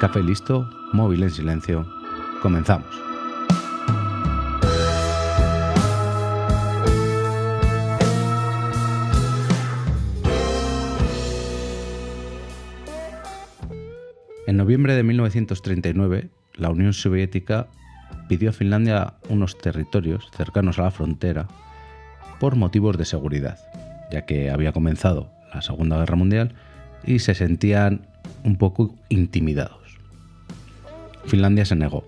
Café listo, móvil en silencio. Comenzamos. En noviembre de 1939, la Unión Soviética pidió a Finlandia unos territorios cercanos a la frontera por motivos de seguridad, ya que había comenzado la Segunda Guerra Mundial y se sentían un poco intimidados. Finlandia se negó.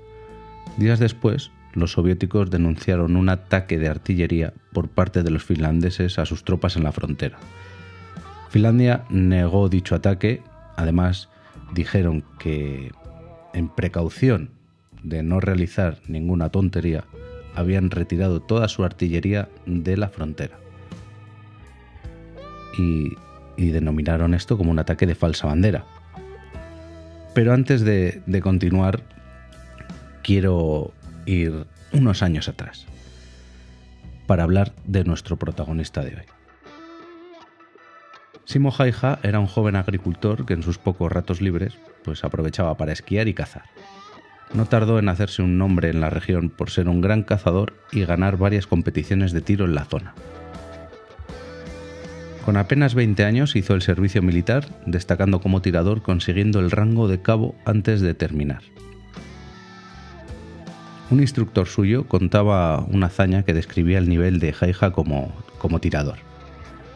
Días después, los soviéticos denunciaron un ataque de artillería por parte de los finlandeses a sus tropas en la frontera. Finlandia negó dicho ataque, además dijeron que en precaución de no realizar ninguna tontería, habían retirado toda su artillería de la frontera. Y, denominaron esto como un ataque de falsa bandera. Pero antes de continuar, quiero ir unos años atrás para hablar de nuestro protagonista de hoy. Simo Haija era un joven agricultor que en sus pocos ratos libres pues aprovechaba para esquiar y cazar. No tardó en hacerse un nombre en la región por ser un gran cazador y ganar varias competiciones de tiro en la zona. Con apenas 20 años hizo el servicio militar, destacando como tirador consiguiendo el rango de cabo antes de terminar. Un instructor suyo contaba una hazaña que describía el nivel de Jaija como, como tirador.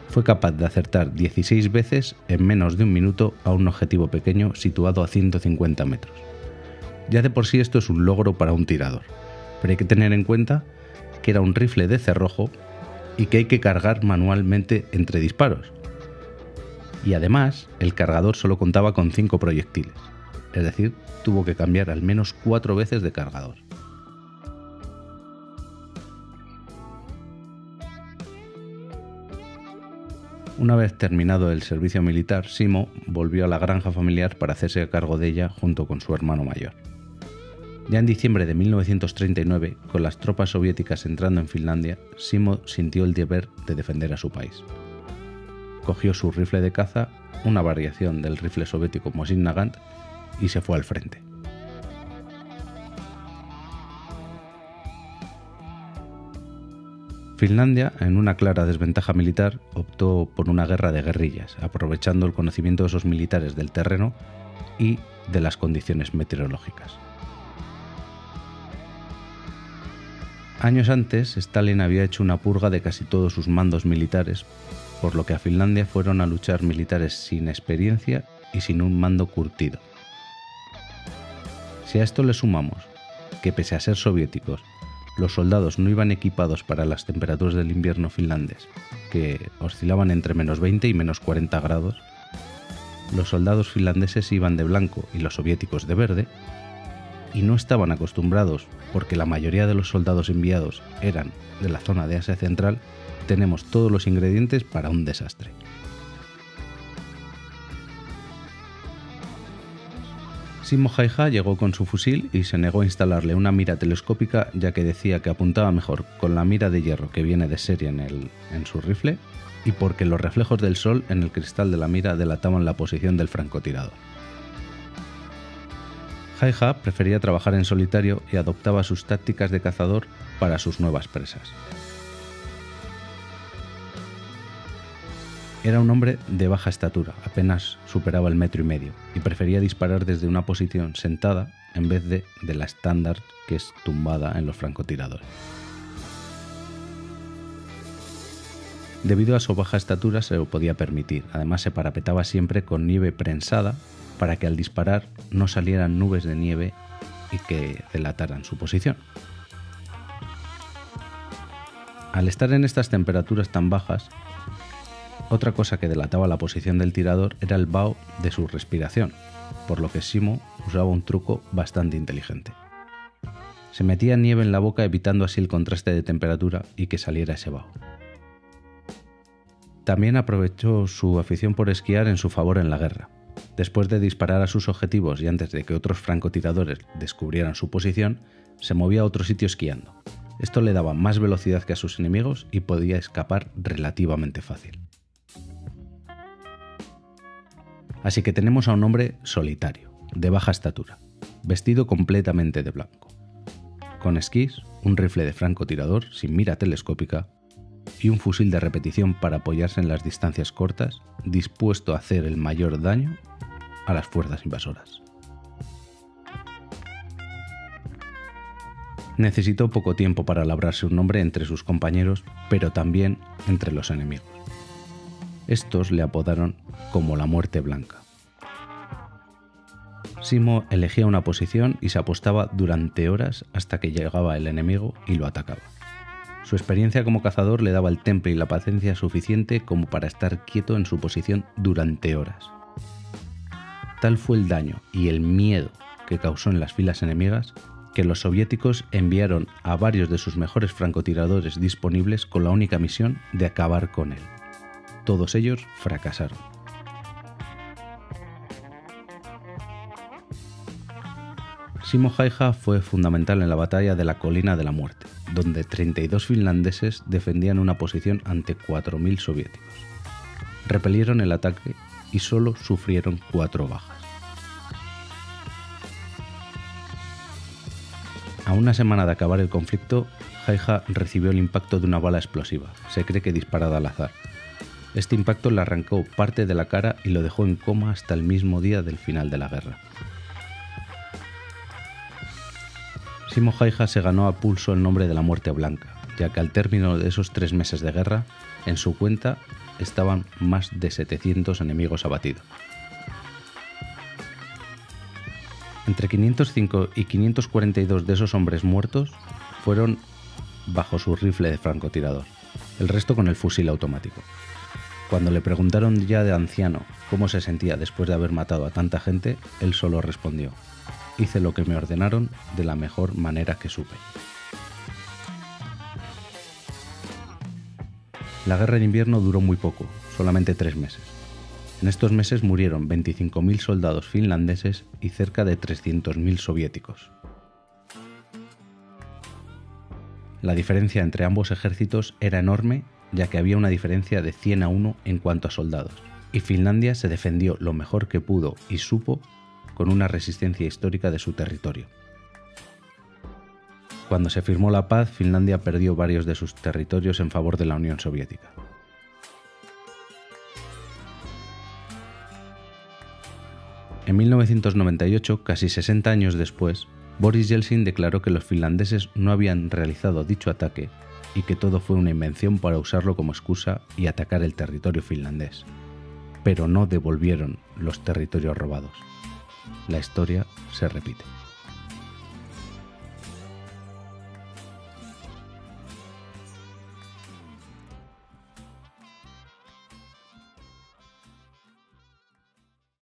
Fue capaz de acertar 16 veces en menos de un minuto a un objetivo pequeño situado a 150 metros. Ya de por sí esto es un logro para un tirador, pero hay que tener en cuenta que era un rifle de cerrojo y que hay que cargar manualmente entre disparos. Y además, el cargador solo contaba con 5 proyectiles, es decir, tuvo que cambiar al menos 4 veces de cargador. Una vez terminado el servicio militar, Simo volvió a la granja familiar para hacerse cargo de ella junto con su hermano mayor. Ya en diciembre de 1939, con las tropas soviéticas entrando en Finlandia, Simo sintió el deber de defender a su país. Cogió su rifle de caza, una variación del rifle soviético Mosin Nagant, y se fue al frente. Finlandia, en una clara desventaja militar, optó por una guerra de guerrillas, aprovechando el conocimiento de esos militares del terreno y de las condiciones meteorológicas. Años antes, Stalin había hecho una purga de casi todos sus mandos militares, por lo que a Finlandia fueron a luchar militares sin experiencia y sin un mando curtido. Si a esto le sumamos que pese a ser soviéticos, los soldados no iban equipados para las temperaturas del invierno finlandés, que oscilaban entre menos 20 y menos 40 grados, los soldados finlandeses iban de blanco y los soviéticos de verde, y no estaban acostumbrados, porque la mayoría de los soldados enviados eran de la zona de Asia Central, tenemos todos los ingredientes para un desastre. Simo Haija llegó con su fusil y se negó a instalarle una mira telescópica ya que decía que apuntaba mejor con la mira de hierro que viene de serie en, en su rifle y porque los reflejos del sol en el cristal de la mira delataban la posición del francotirador. Haija prefería trabajar en solitario y adoptaba sus tácticas de cazador para sus nuevas presas. Era un hombre de baja estatura, apenas superaba el metro y medio, y prefería disparar desde una posición sentada en vez de, de la estándar que es tumbada en los francotiradores. Debido a su baja estatura se lo podía permitir, además se parapetaba siempre con nieve prensada para que al disparar no salieran nubes de nieve y que delataran su posición. Al estar en estas temperaturas tan bajas, otra cosa que delataba la posición del tirador era el vaho de su respiración, por lo que Simo usaba un truco bastante inteligente. Se metía nieve en la boca evitando así el contraste de temperatura y que saliera ese vaho. También aprovechó su afición por esquiar en su favor en la guerra, Después de disparar a sus objetivos y antes de que otros francotiradores descubrieran su posición, se movía a otro sitio esquiando. Esto le daba más velocidad que a sus enemigos y podía escapar relativamente fácil. Así que tenemos a un hombre solitario, de baja estatura, vestido completamente de blanco, con esquís, un rifle de francotirador sin mira telescópica y un fusil de repetición para apoyarse en las distancias cortas, dispuesto a hacer el mayor daño a las fuerzas invasoras. Necesitó poco tiempo para labrarse un nombre entre sus compañeros, pero también entre los enemigos. Estos le apodaron como la muerte blanca. Simo elegía una posición y se apostaba durante horas hasta que llegaba el enemigo y lo atacaba. Su experiencia como cazador le daba el temple y la paciencia suficiente como para estar quieto en su posición durante horas. Tal fue el daño y el miedo que causó en las filas enemigas que los soviéticos enviaron a varios de sus mejores francotiradores disponibles con la única misión de acabar con él. Todos ellos fracasaron. Simo Haija fue fundamental en la batalla de la Colina de la Muerte, donde 32 finlandeses defendían una posición ante 4.000 soviéticos. Repelieron el ataque y solo sufrieron cuatro bajas. A una semana de acabar el conflicto, Haija recibió el impacto de una bala explosiva, se cree que disparada al azar. Este impacto le arrancó parte de la cara y lo dejó en coma hasta el mismo día del final de la guerra. Simo Haija se ganó a pulso el nombre de la Muerte Blanca, ya que al término de esos tres meses de guerra, en su cuenta estaban más de 700 enemigos abatidos. Entre 505 y 542 de esos hombres muertos fueron bajo su rifle de francotirador, el resto con el fusil automático. Cuando le preguntaron ya de anciano cómo se sentía después de haber matado a tanta gente, él solo respondió, hice lo que me ordenaron de la mejor manera que supe. La guerra de invierno duró muy poco, solamente tres meses. En estos meses murieron 25.000 soldados finlandeses y cerca de 300.000 soviéticos. La diferencia entre ambos ejércitos era enorme ya que había una diferencia de 100 a 1 en cuanto a soldados, y Finlandia se defendió lo mejor que pudo y supo con una resistencia histórica de su territorio. Cuando se firmó la paz, Finlandia perdió varios de sus territorios en favor de la Unión Soviética. En 1998, casi 60 años después, Boris Yeltsin declaró que los finlandeses no habían realizado dicho ataque y que todo fue una invención para usarlo como excusa y atacar el territorio finlandés, pero no devolvieron los territorios robados. La historia se repite.